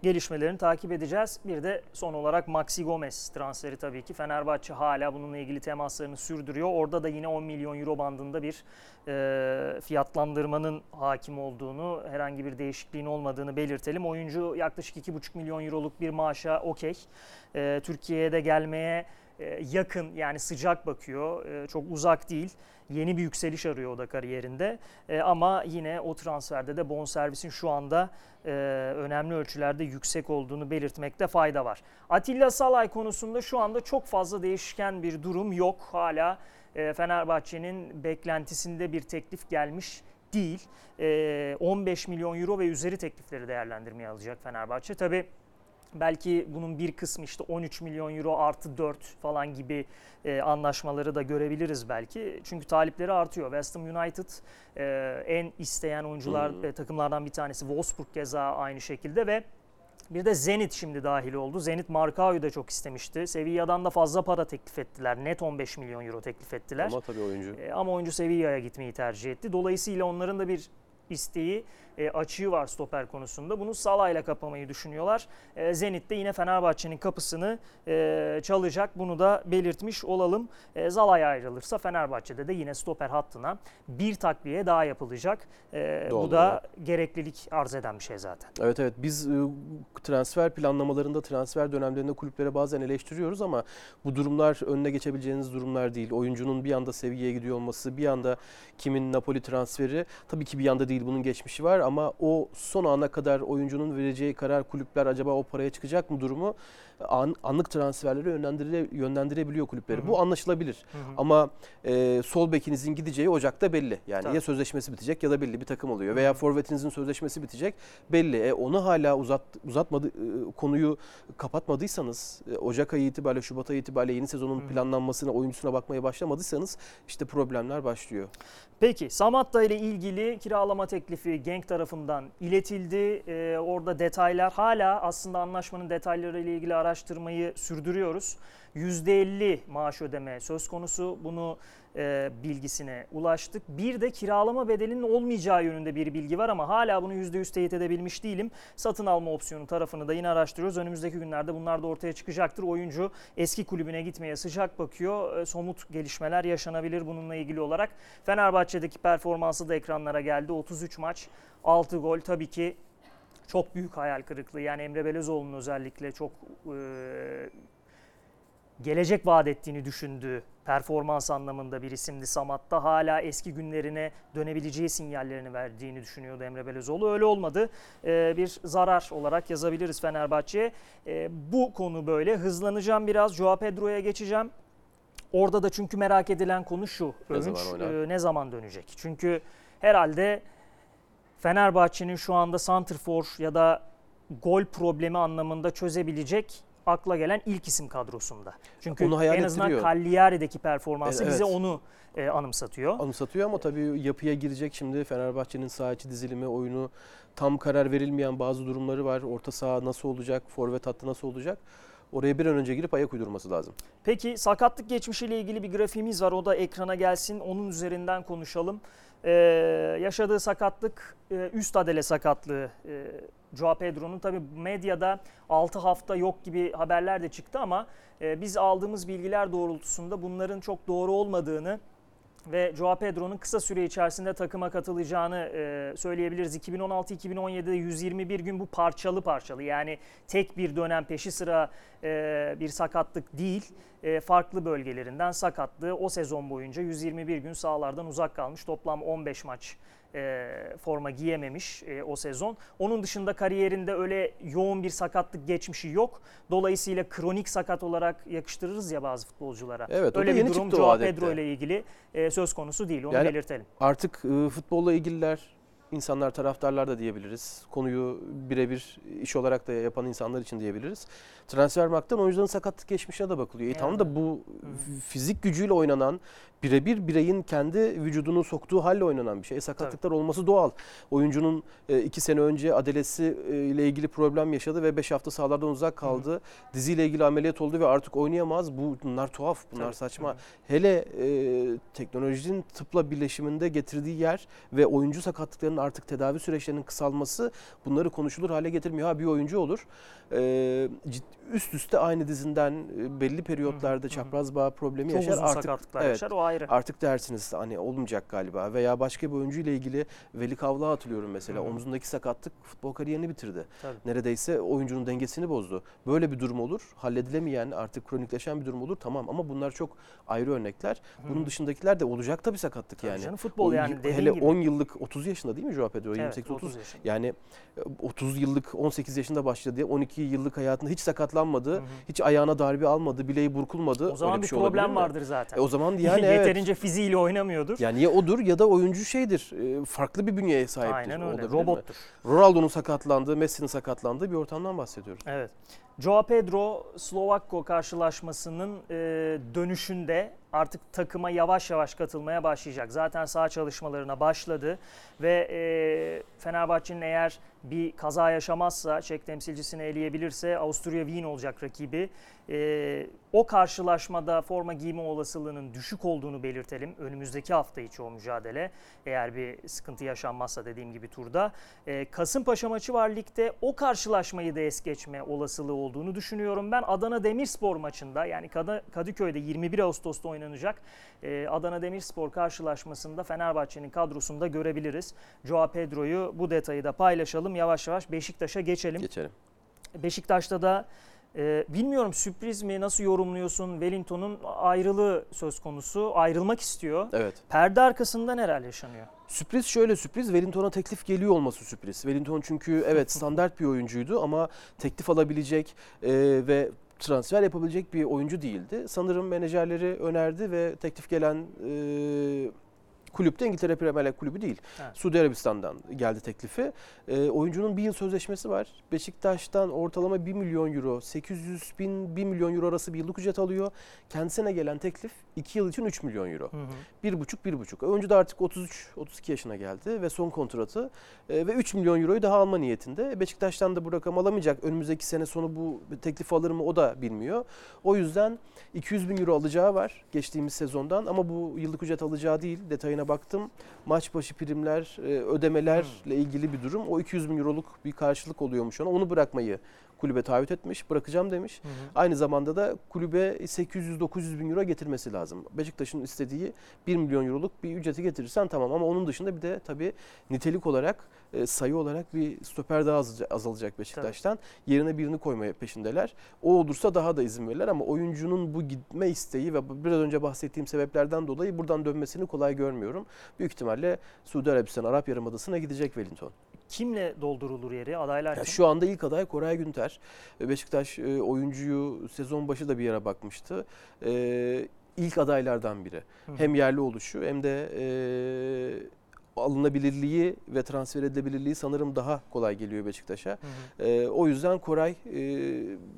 Gelişmelerini takip edeceğiz. Bir de son olarak Maxi Gomez transferi tabii ki. Fenerbahçe hala bununla ilgili temaslarını sürdürüyor. Orada da yine 10 milyon euro bandında bir e, fiyatlandırmanın hakim olduğunu, herhangi bir değişikliğin olmadığını belirtelim. Oyuncu yaklaşık 2,5 milyon euroluk bir maaşa okey. E, Türkiye'ye de gelmeye yakın yani sıcak bakıyor. E, çok uzak değil. Yeni bir yükseliş arıyor o da kariyerinde. E, ama yine o transferde de bonservisin şu anda e, önemli ölçülerde yüksek olduğunu belirtmekte fayda var. Atilla Salay konusunda şu anda çok fazla değişken bir durum yok. Hala e, Fenerbahçe'nin beklentisinde bir teklif gelmiş değil. E, 15 milyon euro ve üzeri teklifleri değerlendirmeye alacak Fenerbahçe. Tabii Belki bunun bir kısmı işte 13 milyon euro artı 4 falan gibi e, anlaşmaları da görebiliriz belki. Çünkü talipleri artıyor. West Ham United e, en isteyen oyuncular Hmm. e, takımlardan bir tanesi. Wolfsburg keza aynı şekilde ve bir de Zenit şimdi dahil oldu. Zenit Markao'yu da çok istemişti. Sevilla'dan da fazla para teklif ettiler. Net 15 milyon euro teklif ettiler. Ama tabii oyuncu. E, ama oyuncu Sevilla'ya gitmeyi tercih etti. Dolayısıyla onların da bir isteği, e, açığı var stoper konusunda. Bunu Salah ile kapamayı düşünüyorlar. E, Zenit de yine Fenerbahçe'nin kapısını e, çalacak. Bunu da belirtmiş olalım. E, Zalay ayrılırsa Fenerbahçe'de de yine stoper hattına bir takviye daha yapılacak. E, Doğal bu da gereklilik arz eden bir şey zaten. Evet evet biz e, transfer planlamalarında, transfer dönemlerinde kulüplere bazen eleştiriyoruz ama bu durumlar önüne geçebileceğiniz durumlar değil. Oyuncunun bir anda seviyeye gidiyor olması, bir anda kimin Napoli transferi tabii ki bir anda değil bunun geçmişi var ama o son ana kadar oyuncunun vereceği karar kulüpler acaba o paraya çıkacak mı durumu an, anlık transferlere yönlendire, yönlendirebiliyor kulüpleri. Hı hı. Bu anlaşılabilir. Hı hı. Ama e, sol bekinizin gideceği Ocak'ta belli. Yani Tabii. ya sözleşmesi bitecek ya da belli bir takım oluyor. Hı Veya hı. forvetinizin sözleşmesi bitecek belli. E, onu hala uzat, uzatmadı e, konuyu kapatmadıysanız e, Ocak ayı itibariyle Şubat ayı itibariyle yeni sezonun Hı hı. planlanmasına oyuncusuna bakmaya başlamadıysanız işte problemler başlıyor. Peki Samatta ile ilgili kiralama teklifi Genk tarafından iletildi. Ee, orada detaylar hala aslında anlaşmanın detayları ile ilgili araştırmayı sürdürüyoruz. %50 maaş ödeme söz konusu. Bunu e, bilgisine ulaştık. Bir de kiralama bedelinin olmayacağı yönünde bir bilgi var ama hala bunu %100 teyit edebilmiş değilim. Satın alma opsiyonu tarafını da yine araştırıyoruz. Önümüzdeki günlerde bunlar da ortaya çıkacaktır. Oyuncu eski kulübüne gitmeye sıcak bakıyor. E, somut gelişmeler yaşanabilir bununla ilgili olarak. Fenerbahçe'deki performansı da ekranlara geldi. 33 maç, 6 gol tabii ki çok büyük hayal kırıklığı. Yani Emre Belezoğlu'nun özellikle çok e, gelecek vaat ettiğini düşündüğü performans anlamında bir isimdi Samat'ta. Hala eski günlerine dönebileceği sinyallerini verdiğini düşünüyordu Emre Belezoğlu. Öyle olmadı. Ee, bir zarar olarak yazabiliriz Fenerbahçe'ye. Ee, bu konu böyle. Hızlanacağım biraz. Joao Pedro'ya geçeceğim. Orada da çünkü merak edilen konu şu. Ne Övünç zaman oynar? e, ne zaman dönecek? Çünkü herhalde Fenerbahçe'nin şu anda santrfor ya da gol problemi anlamında çözebilecek akla gelen ilk isim kadrosunda. Çünkü Onu en azından ettiriyor. Cagliari'deki performansı Evet. bize onu e, anımsatıyor. Anımsatıyor ama tabii yapıya girecek şimdi Fenerbahçe'nin saha içi dizilimi, oyunu tam karar verilmeyen bazı durumları var. Orta saha nasıl olacak, forvet hattı nasıl olacak? Oraya bir an önce girip ayak uydurması lazım. Peki sakatlık geçmişiyle ilgili bir grafiğimiz var. O da ekrana gelsin. Onun üzerinden konuşalım. Ee, yaşadığı sakatlık e, üst adele sakatlığı e, Joao Pedro'nun. Tabi medyada 6 hafta yok gibi haberler de çıktı ama e, biz aldığımız bilgiler doğrultusunda bunların çok doğru olmadığını ve Joao Pedro'nun kısa süre içerisinde takıma katılacağını e, söyleyebiliriz. 2016-2017'de 121 gün bu parçalı parçalı yani tek bir dönem peşi sıra e, bir sakatlık değil. E, farklı bölgelerinden sakatlığı o sezon boyunca 121 gün sahalardan uzak kalmış. Toplam 15 maç e, forma giyememiş e, o sezon. Onun dışında kariyerinde öyle yoğun bir sakatlık geçmişi yok. Dolayısıyla kronik sakat olarak yakıştırırız ya bazı futbolculara. Evet, öyle bir durum Joao. Pedro ile ilgili e, söz konusu değil. Onu Yani- belirtelim. Artık e, futbolla ilgililer insanlar, taraftarlar da diyebiliriz. Konuyu birebir iş olarak da yapan insanlar için diyebiliriz. Transfermarkt'tan oyuncuların sakatlık geçmişine de bakılıyor. E Yani. tamam da bu fizik gücüyle oynanan, birebir bireyin kendi vücudunu soktuğu halle oynanan bir şey. E, sakatlıklar olması doğal. Oyuncunun e, iki sene önce adelesi e, ile ilgili problem yaşadı ve 5 hafta sahalardan uzak kaldı. Diziyle ilgili ameliyat oldu ve artık oynayamaz. Bu bunlar tuhaf, bunlar Tabii. saçma. Hı hı. Hele e, teknolojinin tıpla birleşiminde getirdiği yer ve oyuncu sakatlıklarının artık tedavi süreçlerinin kısalması bunları konuşulur hale getirmiyor. Ha bir oyuncu olur. E, üst üste aynı dizinden e, belli periyotlarda hı hı. çapraz bağ problemi Çok yaşar. uzun Artık sakatlıklar evet. yaşar o ayrı. Artık dersiniz hani olmayacak galiba veya başka bir oyuncu ile ilgili Veli Kavla hatırlıyorum mesela Hı hı. omzundaki sakatlık futbol kariyerini bitirdi. Tabii. Neredeyse oyuncunun dengesini bozdu. Böyle bir durum olur. Halledilemeyen artık kronikleşen bir durum olur tamam ama bunlar çok ayrı örnekler. Bunun Hı. dışındakiler de olacak tabii sakatlık Tabii yani. canım, futbol O- yani hele gibi. 10 yıllık 30 yaşında değil mi Joao Pedro? Evet, 28-30. 30 yaşında. Yani e, 30 yıllık 18 yaşında başladı. 12 yıllık hayatında hiç sakatlanmadı. Hı hı. Hiç ayağına darbe almadı. Bileği burkulmadı. O zaman Öyle bir şey olabilir problem vardır zaten. E o zaman yani (laughs) evet. Yeterince fiziğiyle oynamıyordur. Yani ya odur ya da oyuncu şeydir. e, Farklı bir bünyeye sahiptir. Aynen öyle. Olabilir mi? Robottur. Ronaldo'nun sakatlandığı, Messi'nin sakatlandığı bir ortamdan bahsediyoruz. Evet. Joao Pedro Slovakko karşılaşmasının e, dönüşünde artık takıma yavaş yavaş katılmaya başlayacak. Zaten sağ çalışmalarına başladı ve e, Fenerbahçe'nin eğer bir kaza yaşamazsa, Çek temsilcisini eleyebilirse Avusturya Wien olacak rakibi. E, o karşılaşmada forma giyme olasılığının düşük olduğunu belirtelim. Önümüzdeki hafta içi o mücadele eğer bir sıkıntı yaşanmazsa dediğim gibi turda. E, Kasımpaşa maçı var ligde. O karşılaşmayı da es geçme olasılığı olduğunu düşünüyorum. Ben Adana Demirspor maçında yani Kadı- Kadıköy'de 21 Ağustos'ta oynanacak e, Adana Demirspor karşılaşmasında Fenerbahçe'nin kadrosunda görebiliriz. Joao Pedro'yu bu detayı da paylaşalım. Yavaş yavaş Beşiktaş'a geçelim. Geçelim. Beşiktaş'ta da e, bilmiyorum sürpriz mi nasıl yorumluyorsun? Wellington'un ayrılığı söz konusu. Ayrılmak istiyor. Evet. Perde arkasında neler yaşanıyor? Sürpriz şöyle sürpriz. Wellington'a teklif geliyor olması sürpriz. Wellington çünkü (laughs) evet standart bir oyuncuydu ama teklif alabilecek e, ve transfer yapabilecek bir oyuncu değildi. Sanırım menajerleri önerdi ve teklif gelen e, kulüp de İngiltere Premier Lig kulübü değil. Evet. Suudi Arabistan'dan geldi teklifi. E, oyuncunun bir yıl sözleşmesi var. Beşiktaş'tan ortalama 1 milyon euro, 800 bin 1 milyon euro arası bir yıllık ücret alıyor. Kendisine gelen teklif 2 yıl için 3 milyon euro. Hı hı. Bir buçuk, bir buçuk. Oyuncu da artık 33-32 yaşına geldi ve son kontratı e, ve 3 milyon euroyu daha alma niyetinde. Beşiktaş'tan da bu rakam alamayacak. Önümüzdeki sene sonu bu teklifi alır mı o da bilmiyor. O yüzden 200 bin euro alacağı var geçtiğimiz sezondan ama bu yıllık ücret alacağı değil. Detayına baktım. Maç başı primler, e, ödemelerle ilgili bir durum. O 200 bin euroluk bir karşılık oluyormuş ona. Onu bırakmayı kulübe taahhüt etmiş. Bırakacağım demiş. Hı hı. Aynı zamanda da kulübe 800-900 bin euro getirmesi lazım. Beşiktaş'ın istediği 1 milyon euroluk bir ücreti getirirsen tamam ama onun dışında bir de tabii nitelik olarak e, sayı olarak bir stoper daha azalacak, Beşiktaş'tan. Yerine birini koymaya peşindeler. O olursa daha da izin verirler ama oyuncunun bu gitme isteği ve biraz önce bahsettiğim sebeplerden dolayı buradan dönmesini kolay görmüyorum. Büyük ihtimalle Suudi Arabistan, Arap Yarımadası'na gidecek Wellington. Kimle doldurulur yeri? Adaylar Ya kim? şu anda ilk aday Koray Günter. E, Beşiktaş e, oyuncuyu sezon başı da bir yere bakmıştı. E, ilk adaylardan biri. Hı. Hem yerli oluşu hem de e, alınabilirliği ve transfer edilebilirliği sanırım daha kolay geliyor Beşiktaş'a. E, o yüzden Koray e,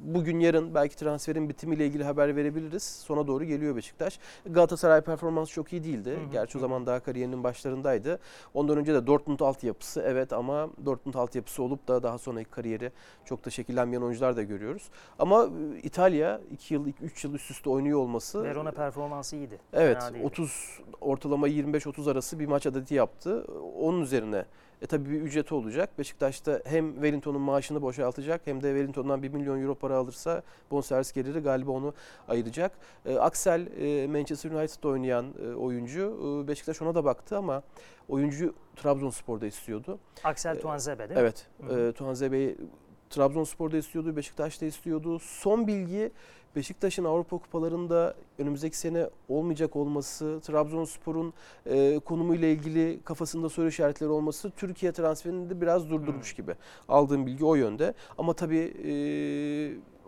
bugün yarın belki transferin bitimiyle ilgili haber verebiliriz. Sona doğru geliyor Beşiktaş. Galatasaray performansı çok iyi değildi. Hı hı, Gerçi o zaman daha kariyerinin başlarındaydı. Ondan önce de Dortmund altyapısı evet ama Dortmund altyapısı olup da daha sonraki kariyeri çok da şekillenmeyen oyuncular da görüyoruz. Ama e, İtalya 2 yıl 3 yıl üst üste oynuyor olması Verona performansı iyiydi. Evet Fena değildi. 30 ortalama 25-30 arası bir maç adeti yaptı. Onun üzerine e tabii bir ücreti olacak. Beşiktaş'ta hem Wellington'un maaşını boşaltacak hem de Wellington'dan 1 milyon euro para alırsa bonservis geliri galiba onu ayıracak. E, Axel e, Manchester United'da oynayan e, oyuncu. E, Beşiktaş ona da baktı ama oyuncu Trabzonspor'da istiyordu. Axel Ee, Tuanzebe değil mi? Evet. Hı hı. E, Tuanze Bey Trabzonspor'da istiyordu, Beşiktaş'ta istiyordu. Son bilgi Beşiktaş'ın Avrupa Kupalarında önümüzdeki sene olmayacak olması, Trabzonspor'un e, konumuyla ilgili kafasında soru işaretleri olması Türkiye transferini de biraz durdurmuş gibi. Aldığım bilgi o yönde. Ama tabii e,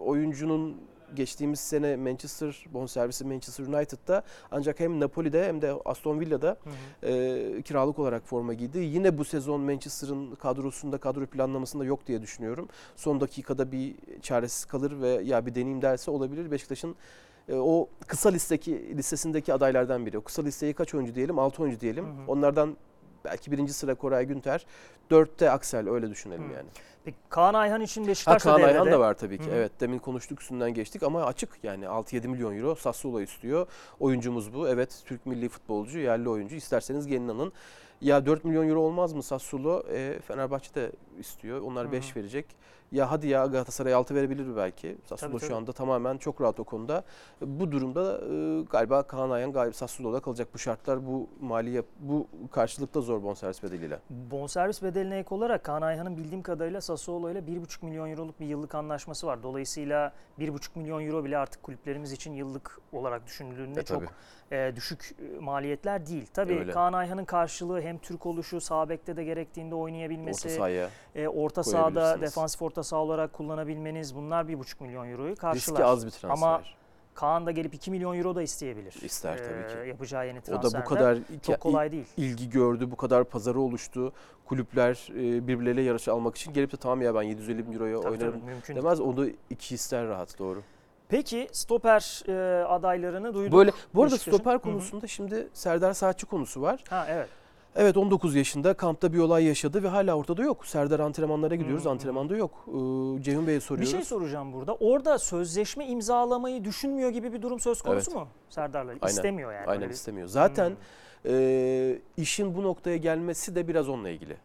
oyuncunun geçtiğimiz sene Manchester bonservisi Manchester United'da ancak hem Napoli'de hem de Aston Villa'da Hı hı. e, kiralık olarak forma giydi. Yine bu sezon Manchester'ın kadrosunda kadro planlamasında yok diye düşünüyorum. Son dakikada bir çaresiz kalır ve ya bir deneyeyim derse olabilir. Beşiktaş'ın o kısa listeki listesindeki adaylardan biri. O kısa listeye kaç oyuncu diyelim? 6 oyuncu diyelim. Hı hı. Onlardan belki birinci sıra Koray Günter, dörtte Aksel öyle düşünelim Hı. yani. Peki Kaan Ayhan için Ha Beşiktaş da Kaan Ayhan da var tabii ki. Hı. Evet demin konuştuk üstünden geçtik ama açık yani 6-7 milyon euro Sassuolo istiyor. Oyuncumuz bu. Evet Türk milli futbolcu, yerli oyuncu. İsterseniz gelin alın. Ya 4 milyon euro olmaz mı Sassuolo? E, Fenerbahçe de istiyor. Onlar Hı 5 hı. verecek. Ya hadi ya Galatasaray 6 verebilir belki? Sassuolo Tabii, tabii. şu anda tamamen çok rahat o konuda. Bu durumda e, galiba Kaan Ayhan galiba Sassuolo'da kalacak. Bu şartlar bu maliye bu karşılıkta zor bonservis bedeliyle. Bonservis bedeline ek olarak Kaan Ayhan'ın bildiğim kadarıyla Sassuolo ile 1,5 milyon euroluk bir yıllık anlaşması var. Dolayısıyla 1,5 milyon euro bile artık kulüplerimiz için yıllık olarak düşünüldüğünde E, çok e, düşük e, maliyetler değil. Tabii Öyle. Kaan Ayhan'ın karşılığı hem Türk oluşu, sağ bekte de gerektiğinde oynayabilmesi, Orta sahaya. e, orta sahada defansif orta saha olarak kullanabilmeniz bunlar 1,5 milyon euroyu karşılar. Riski az bir transfer. Ama Kaan da gelip 2 milyon euro da isteyebilir. İster tabii ki. E, yapacağı yeni o transferden. da bu kadar çok kolay değil. ilgi gördü, bu kadar pazarı oluştu. Kulüpler e, birbirleriyle yarış almak için gelip de tamam ya ben 750 bin euroya Tabii oynarım tabii, mümkün demez. Onu iki ister rahat doğru. Peki stoper e, adaylarını duyduk. Böyle bu arada Beşiktaş'ın. stoper konusunda şimdi Serdar Saatçi konusu var. Ha evet. Evet 19 yaşında kampta bir olay yaşadı ve hala ortada yok. Serdar antrenmanlara gidiyoruz. Hı. Antrenmanda yok. Ee, Ceyhun Bey'e Bir soruyoruz. şey soracağım burada. Orada sözleşme imzalamayı düşünmüyor gibi bir durum söz konusu mu Serdar'la? Aynen. İstemiyor yani. Aynen bir- istemiyor. Zaten Hmm. e, işin bu noktaya gelmesi de biraz onunla ilgili.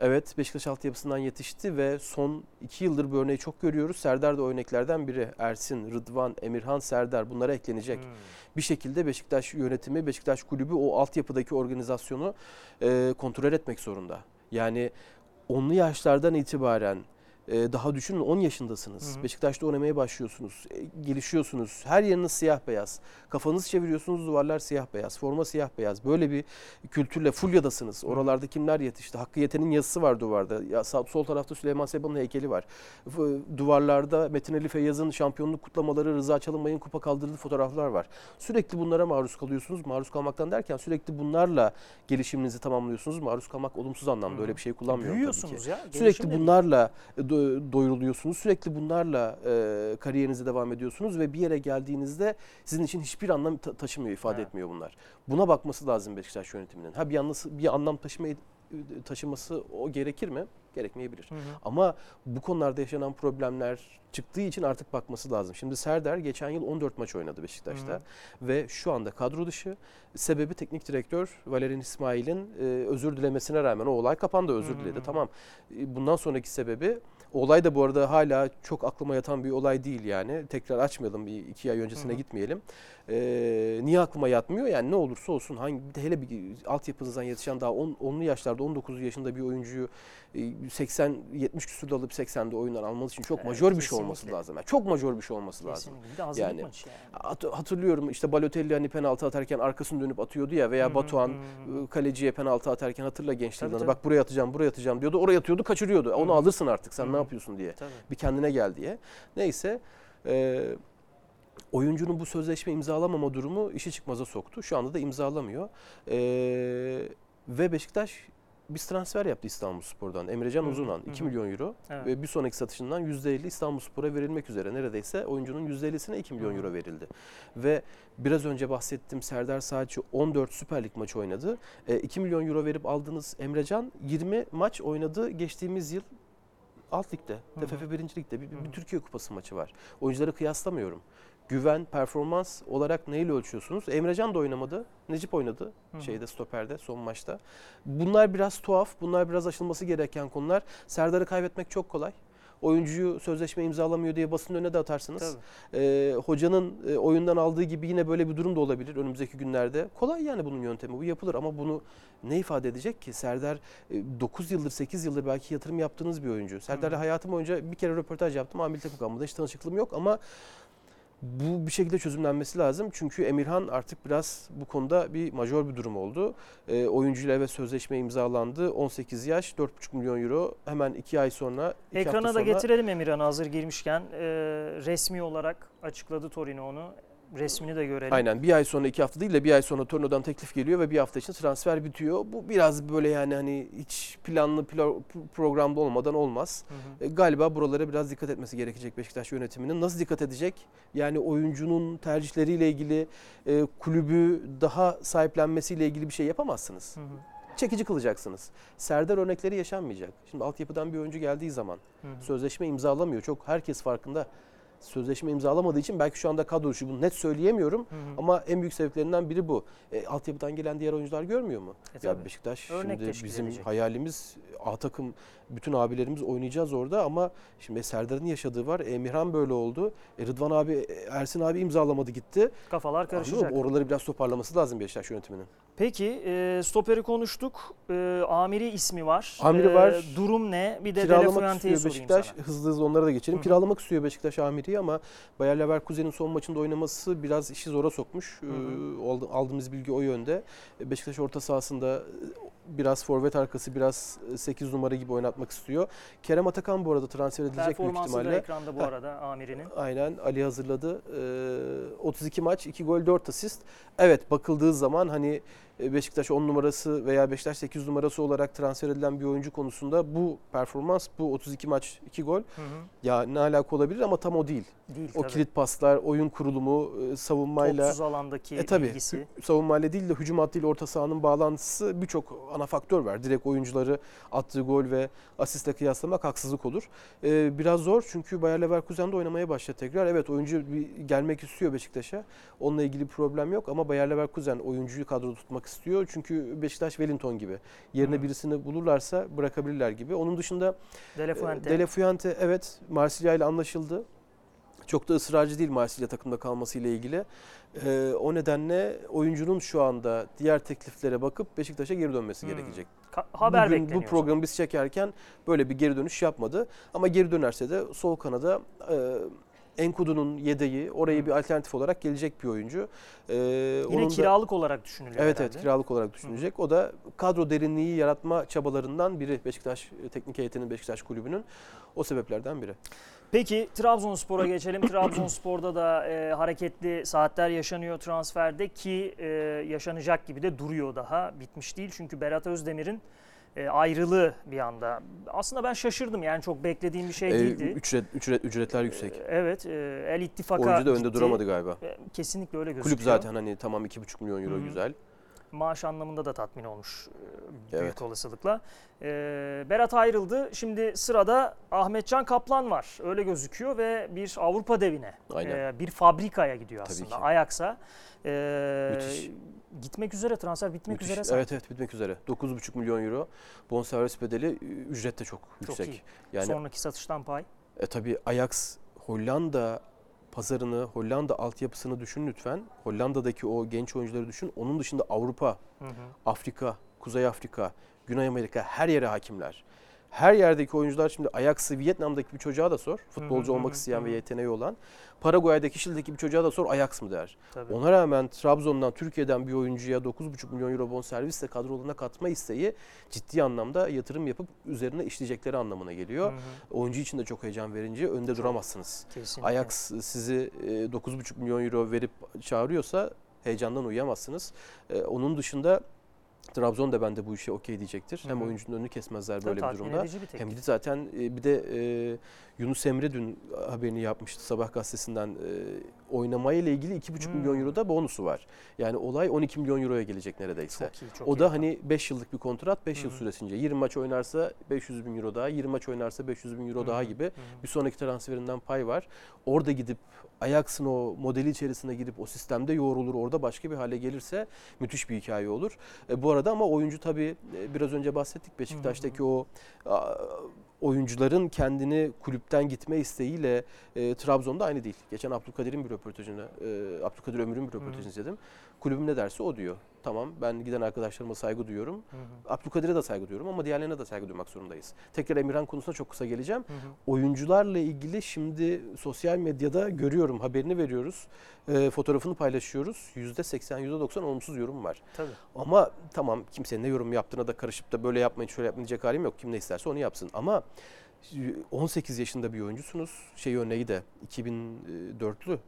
Evet Beşiktaş altyapısından yetişti ve son iki yıldır bu örneği çok görüyoruz. Serdar da örneklerden biri. Ersin, Rıdvan, Emirhan, Serdar bunlara eklenecek. Hmm. Bir şekilde Beşiktaş yönetimi, Beşiktaş kulübü o altyapıdaki organizasyonu e, kontrol etmek zorunda. Yani onlu yaşlardan itibaren e, daha düşünün 10 yaşındasınız. Hı hı. Beşiktaş'ta oynamaya başlıyorsunuz. e, gelişiyorsunuz. Her yeriniz siyah beyaz. Kafanızı çeviriyorsunuz duvarlar siyah beyaz. Forma siyah beyaz. Böyle bir kültürle Fulya'dasınız. Oralarda kimler yetişti? Hakkı Yeten'in yazısı var duvarda. Ya sağ- sol tarafta Süleyman Seba'nın heykeli var. Duvarlarda Metin Ali Feyyaz'ın şampiyonluk kutlamaları, Rıza Çalınbay'ın kupa kaldırdığı fotoğraflar var. Sürekli bunlara maruz kalıyorsunuz. Maruz kalmaktan derken sürekli bunlarla gelişiminizi tamamlıyorsunuz. Maruz kalmak olumsuz anlamda Hı. öyle bir şey kullanmıyorum tabii ki. Ya. gelişim Sürekli bunlarla e, do- doyuruluyorsunuz. Sürekli bunlarla e, kariyerinize devam ediyorsunuz ve bir yere geldiğinizde sizin için hiçbir anlam ta- taşımıyor, ifade Evet. etmiyor bunlar. Buna bakması lazım Beşiktaş yönetiminin. Ha bir anlası, bir anlam taşıma, taşıması o gerekir mi? Gerekmeyebilir. Hı hı. Ama bu konularda yaşanan problemler çıktığı için artık bakması lazım. Şimdi Serdar geçen yıl 14 maç oynadı Beşiktaş'ta Hı hı. ve şu anda kadro dışı. Sebebi teknik direktör Valerian İsmail'in e, özür dilemesine rağmen o olay kapandı özür Hı hı diledi. Tamam. E, Bundan sonraki sebebi olay da bu arada hala çok aklıma yatan bir olay değil yani. Tekrar açmayalım bir iki ay öncesine Hı hı. gitmeyelim. E, niye aklıma yatmıyor? Yani ne olursa olsun hangi hele bir altyapınızdan yetişen daha 10, 10'lu yaşlarda 19 yaşında bir oyuncuyu e, 80-70 küsürde alıp 80'de oyundan almanız için çok Evet, majör bir şey olması lazım. Yani çok majör bir şey olması lazım. Kesinlikle. Yani- maçı yani. Hat- Hatırlıyorum işte Balotelli hani penaltı atarken arkasını dönüp atıyordu ya veya hı, Batuhan e, kaleciye penaltı atarken hatırla Tabii, bak buraya atacağım buraya atacağım diyordu. Oraya atıyordu kaçırıyordu. Onu alırsın artık sen Hı ne yapıyorsun diye. Tabii. Bir kendine gel diye. Neyse e, oyuncunun bu sözleşme imzalamama durumu işi çıkmaza soktu. Şu anda da imzalamıyor. E, ve Beşiktaş bir transfer yaptı İstanbulspor'dan. Emrecan Hı hı, Uzunan hı 2 hı. milyon euro Evet. ve bir sonraki satışından %50 İstanbulspor'a verilmek üzere. Neredeyse oyuncunun %50'sine 2 milyon Hı hı. euro verildi. Ve biraz önce bahsettiğim Serdar Saatçi 14 Süper Lig maçı oynadı. E, 2 milyon euro verip aldığınız Emrecan 20 maç oynadı geçtiğimiz yıl alt ligde. Hı hı. TFF 1. Lig'de bir, Hı bir hı. Türkiye Kupası maçı var. Oyuncuları kıyaslamıyorum. Güven, performans olarak neyle ölçüyorsunuz? Emrecan da oynamadı. Necip oynadı Hı şeyde stoperde son maçta. Bunlar biraz tuhaf. Bunlar biraz aşılması gereken konular. Serdar'ı kaybetmek çok kolay. Oyuncuyu sözleşme imzalamıyor diye basın önüne de atarsınız. Ee, hocanın e, oyundan aldığı gibi yine böyle bir durum da olabilir önümüzdeki günlerde. Kolay yani bunun yöntemi. Bu yapılır ama bunu ne ifade edecek ki? Serdar 9 yıldır 8 yıldır belki yatırım yaptığınız bir oyuncu. Serdar'la hayatım boyunca bir kere röportaj yaptım. Amil takım. Hiç tanışıklığım yok ama Bu bir şekilde çözümlenmesi lazım. Çünkü Emirhan artık biraz bu konuda bir majör bir durum oldu. E, oyuncuyla evet sözleşme imzalandı. 18 yaş 4,5 milyon euro. Hemen 2 ay sonra iki hafta Ekrana da sonra- getirelim Emirhan'ı hazır girmişken. Ee, resmi olarak açıkladı Torino onu. Resmini de görelim. Aynen bir ay sonra iki hafta değil de bir ay sonra Torino'dan teklif geliyor ve bir hafta için transfer bitiyor. Bu biraz böyle yani hani hiç planlı programda olmadan olmaz. Hı hı. E, galiba buralara biraz dikkat etmesi gerekecek Beşiktaş yönetiminin. Nasıl dikkat edecek? Yani oyuncunun tercihleriyle ilgili e, kulübü daha sahiplenmesiyle ilgili bir şey yapamazsınız. Hı hı. Çekici kılacaksınız. Serdar örnekleri yaşanmayacak. Şimdi altyapıdan bir oyuncu geldiği zaman Hı hı. sözleşme imzalamıyor. Çok herkes farkında. Sözleşme imzalamadığı için belki şu anda kadro dışı bunu net söyleyemiyorum. Hı hı. Ama en büyük sebeplerinden biri bu. E, altyapıdan gelen diğer oyuncular görmüyor mu? E, ya. Beşiktaş Örnek şimdi bizim edecek. hayalimiz A takım bütün abilerimiz oynayacağız orada ama şimdi Serdar'ın yaşadığı var. Emirhan böyle oldu. E, Rıdvan abi, e, Ersin abi imzalamadı gitti. Kafalar karışacak. mı? Oraları biraz toparlaması lazım Beşiktaş yönetiminin. Peki e, stoperi konuştuk. E, Amiri ismi var. Amiri E, var. Durum ne? Bir de Kiralamak istiyor Beşiktaş. sana. Hızlı hızlı onlara da geçelim. Hı hı. Kiralamak istiyor Beşiktaş Amiri'yi ama Bayer Leverkusen'in son maçında oynaması biraz işi zora sokmuş. Hı hı. Aldı- aldığımız bilgi o yönde. E, Beşiktaş orta sahasında e, biraz forvet arkası biraz 8 numara gibi oynatmak istiyor. Kerem Atakan bu arada transfer edilecek büyük Performansı ihtimalle. ekranda bu arada Amiri'nin. Aynen Ali hazırladı. Ee, 32 maç, 2 gol, 4 asist. Evet bakıldığı zaman hani e, Beşiktaş 10 numarası veya Beşiktaş 8 numarası olarak transfer edilen bir oyuncu konusunda bu performans, bu 32 maç, 2 gol Hı hı. ya ne alaka olabilir ama tam o değil. Değil O tabii. kilit paslar, oyun kurulumu, e, savunmayla Topsuz alandaki e tabii bilgisi. savunmayla değil de hücum hattıyla orta sahanın bağlantısı birçok ana faktör var. Direkt oyuncuları attığı gol ve asistle kıyaslamak haksızlık olur. Ee, biraz zor çünkü Bayer Leverkusen'de oynamaya başladı tekrar. Evet oyuncu bir gelmek istiyor Beşiktaş'a. Onunla ilgili bir problem yok ama Bayer Leverkusen oyuncuyu kadroda tutmak istiyor. Çünkü Beşiktaş Wellington gibi. Yerine Hı. birisini bulurlarsa bırakabilirler gibi. Onun dışında Dele e, Fuente. Dele Fuente evet Marsilya ile anlaşıldı. Çok da ısrarcı değil Marsilya takımda kalması ile ilgili. Ee, o nedenle oyuncunun şu anda diğer tekliflere bakıp Beşiktaş'a geri dönmesi Hmm. gerekecek. Ka- haber Bugün bekleniyor. bu programı biz çekerken böyle bir geri dönüş yapmadı. Ama geri dönerse de sol kanada e, Enkudu'nun yedeği oraya Hmm. bir alternatif olarak gelecek bir oyuncu. Ee, Yine onun da- kiralık olarak düşünülüyor Evet herhalde. evet kiralık olarak düşünecek. O da kadro derinliği yaratma çabalarından biri Beşiktaş e, Teknik Heyeti'nin Beşiktaş Kulübü'nün o sebeplerden biri. Peki Trabzonspor'a geçelim. (clears throat) Trabzonspor'da da e, hareketli saatler yaşanıyor transferde ki e, yaşanacak gibi de duruyor daha. Bitmiş değil çünkü Berat Özdemir'in e, ayrılığı bir anda. Aslında ben şaşırdım yani çok beklediğim bir şey Ee, değildi. ücret, ücret, ücretler yüksek. E, Evet, e, El İttifak'a Oyuncu da önde gitti. duramadı galiba. E, Kesinlikle öyle gözüküyor. Kulüp zaten hani tamam 2,5 milyon euro Hı hı. güzel. maaş anlamında da tatmin olmuş e, büyük Evet. olasılıkla. E, Berat ayrıldı. Şimdi sırada Ahmetcan Kaplan var. Öyle gözüküyor ve bir Avrupa devine, Aynen. e, bir fabrikaya gidiyor aslında. Ajax'a. E, Müthiş. Gitmek üzere transfer bitmek Müthiş. üzere sanki. Evet evet bitmek üzere. 9,5 milyon euro. Bonservis bedeli ücret de çok Çok yüksek. iyi. Yani Sonraki satıştan pay. E tabii Ajax Hollanda pazarını, Hollanda altyapısını düşün lütfen. Hollanda'daki o genç oyuncuları düşün. Onun dışında Avrupa, Hı hı. Afrika, Kuzey Afrika, Güney Amerika her yere hakimler. Her yerdeki oyuncular şimdi Ajax'ı Vietnam'daki bir çocuğa da sor. Futbolcu olmak isteyen ve yeteneği olan. Paraguay'daki Şili'deki bir çocuğa da sor Ajax mı der. Tabii. Ona rağmen Trabzon'dan Türkiye'den bir oyuncuya 9,5 milyon euro bonservisle kadrolarına katma isteği ciddi anlamda yatırım yapıp üzerine işleyecekleri anlamına geliyor. Hı hı. Oyuncu için de çok heyecan verince önde duramazsınız. Kesinlikle. Ajax sizi e, 9,5 milyon euro verip çağırıyorsa heyecandan uyuyamazsınız. E, Onun dışında Trabzon da bende bu işe okey diyecektir. Hem Hı hı. oyuncunun önünü kesmezler Tabii böyle bir tatmin durumda. bir. Hem de zaten e, bir de e, Yunus Emre dün haberini yapmıştı Sabah gazetesinden. E, oynamaya ile ilgili 2,5 Hmm. milyon euro da bonusu var. Yani olay 12 milyon euroya gelecek neredeyse. Çok iyi, çok o iyi da rakam. hani 5 yıllık bir kontrat 5 yıl süresince. 20 maç oynarsa 500 bin euro daha, 20 maç oynarsa 500 bin euro Hı daha gibi hı hı. bir sonraki transferinden pay var. Orada gidip Ajax'ın o modeli içerisine girip o sistemde yoğrulur. Orada başka bir hale gelirse müthiş bir hikaye olur. E, bu arada ama oyuncu tabii e, biraz önce bahsettik Beşiktaş'taki o oyuncuların kendini kulüpten gitme isteğiyle e, Trabzon'da aynı değil. Geçen Abdülkadir'in bir röportajını, e, Abdülkadir Ömür'ün bir röportajını izledim. Kulübüm ne derse o diyor. Tamam ben giden arkadaşlarıma saygı duyuyorum. Abdülkadir'e de saygı duyuyorum ama diğerlerine de saygı duymak zorundayız. Tekrar Emirhan konusuna çok kısa geleceğim. Hı hı. Oyuncularla ilgili şimdi sosyal medyada görüyorum, haberini veriyoruz, e, fotoğrafını paylaşıyoruz. %80, %90 olumsuz yorum var. Tabii. Ama tamam kimsenin ne yorum yaptığına da karışıp da böyle yapmayın, şöyle yapmayın diyecek halim yok. Kim ne isterse onu yapsın. Ama 18 yaşında bir oyuncusunuz. Şey örneği de 2004'lü.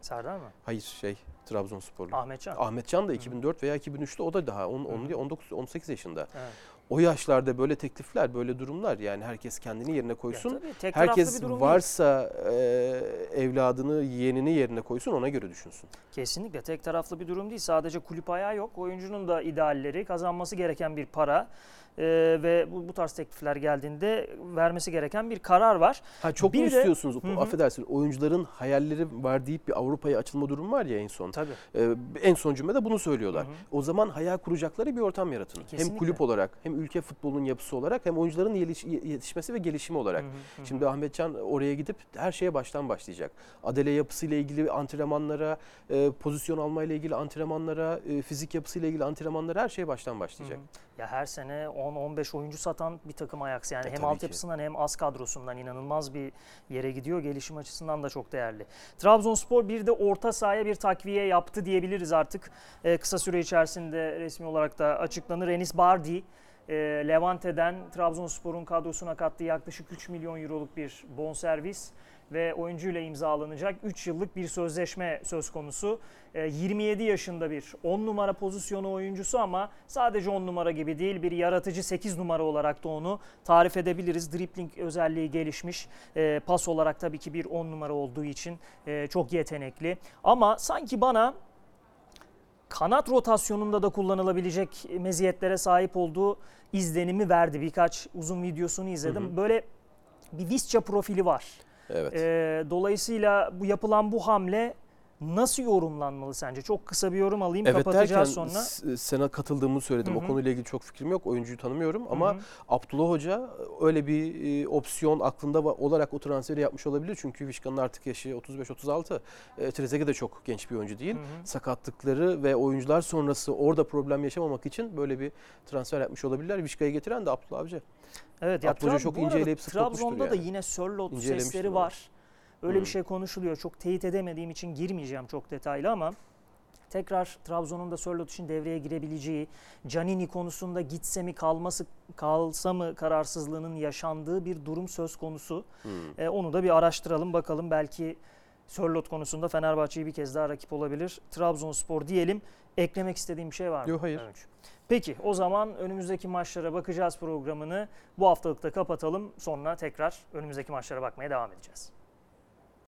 Serdar mı? Hayır şey Trabzonsporlu. Ahmetcan. Ahmetcan da 2004 veya 2003'te o da daha on- on- Hı hı. 19 18 yaşında. Evet. O yaşlarda böyle teklifler, böyle durumlar yani herkes kendini yerine koysun. Ya tabii, Herkes varsa e, evladını, yeğenini yerine koysun ona göre düşünsün. Kesinlikle tek taraflı bir durum değil. Sadece kulüp ayağı yok. Oyuncunun da idealleri, kazanması gereken bir para e, ve bu, bu tarz teklifler geldiğinde vermesi gereken bir karar var. Ha çok Bir mu de- istiyorsunuz? Hı hı. Affedersin oyuncuların hayalleri var deyip bir Avrupa'ya açılma durumu var ya en son. Tabii. Ee, en son cümlede bunu söylüyorlar. Hı hı. O zaman hayal kuracakları bir ortam yaratın. Hem Kesinlikle. kulüp olarak, hem ülke futbolunun yapısı olarak, hem oyuncuların yetişmesi ve gelişimi olarak. Hı, hı hı. Şimdi Ahmetcan oraya gidip her şeye baştan başlayacak. Adele yapısıyla ilgili antrenmanlara, e, pozisyon almayla ilgili antrenmanlara, e, fizik yapısıyla ilgili antrenmanlara her şeye baştan başlayacak. Hı hı. Ya her sene 10-15 oyuncu satan bir takım Ajax yani E, hem altyapısından hem az kadrosundan inanılmaz bir yere gidiyor. Gelişim açısından da çok değerli. Trabzonspor bir de orta sahaya bir takviye yaptı diyebiliriz artık. Ee, kısa süre içerisinde resmi olarak da açıklanır. Enis Bardi e, Levante'den Trabzonspor'un kadrosuna kattığı yaklaşık 3 milyon euroluk bir bonservis ve oyuncuyla imzalanacak 3 yıllık bir sözleşme söz konusu. E, 27 yaşında bir 10 numara pozisyonu oyuncusu ama sadece 10 numara gibi değil bir yaratıcı 8 numara olarak da onu tarif edebiliriz. Dribbling özelliği gelişmiş. E, pas olarak tabii ki bir 10 numara olduğu için e, çok yetenekli. Ama sanki bana kanat rotasyonunda da kullanılabilecek meziyetlere sahip olduğu izlenimi verdi. Birkaç uzun videosunu izledim. Hı hı. Böyle bir Visca profili var. Evet. Ee, dolayısıyla bu yapılan bu hamle nasıl yorumlanmalı sence? Çok kısa bir yorum alayım Evet derken kapatacağız sonra. s- sana katıldığımı söyledim. Hı O konuyla ilgili çok fikrim yok. Oyuncuyu tanımıyorum ama Hı hı. Abdullah Hoca öyle bir e, opsiyon aklında olarak o transferi yapmış olabilir. Çünkü Vişkan'ın artık yaşı 35-36. E, Trezeguet de çok genç bir oyuncu değil. Hı hı. Sakatlıkları ve oyuncular sonrası orada problem yaşamamak için böyle bir transfer yapmış olabilirler. Vişka'yı getiren de Abdullah Avcı. Evet ya Abdullah Trab- çok inceleyip Trabzon'da da yani. yine Sörloth İncelemiştir sesleri var. Öyle Hı. bir şey konuşuluyor. Çok teyit edemediğim için girmeyeceğim çok detaylı ama tekrar Trabzon'un da Sörloth için devreye girebileceği, Canini konusunda gitse mi kalması kalsa mı kararsızlığının yaşandığı bir durum söz konusu. Hmm. E, onu da bir araştıralım bakalım belki Sörloth konusunda Fenerbahçe'yi bir kez daha rakip olabilir. Trabzonspor diyelim. Eklemek istediğim bir şey var mı? Yok, hayır. Övünç? Peki o zaman önümüzdeki maçlara bakacağız programını. Bu haftalıkta kapatalım. Sonra tekrar önümüzdeki maçlara bakmaya devam edeceğiz.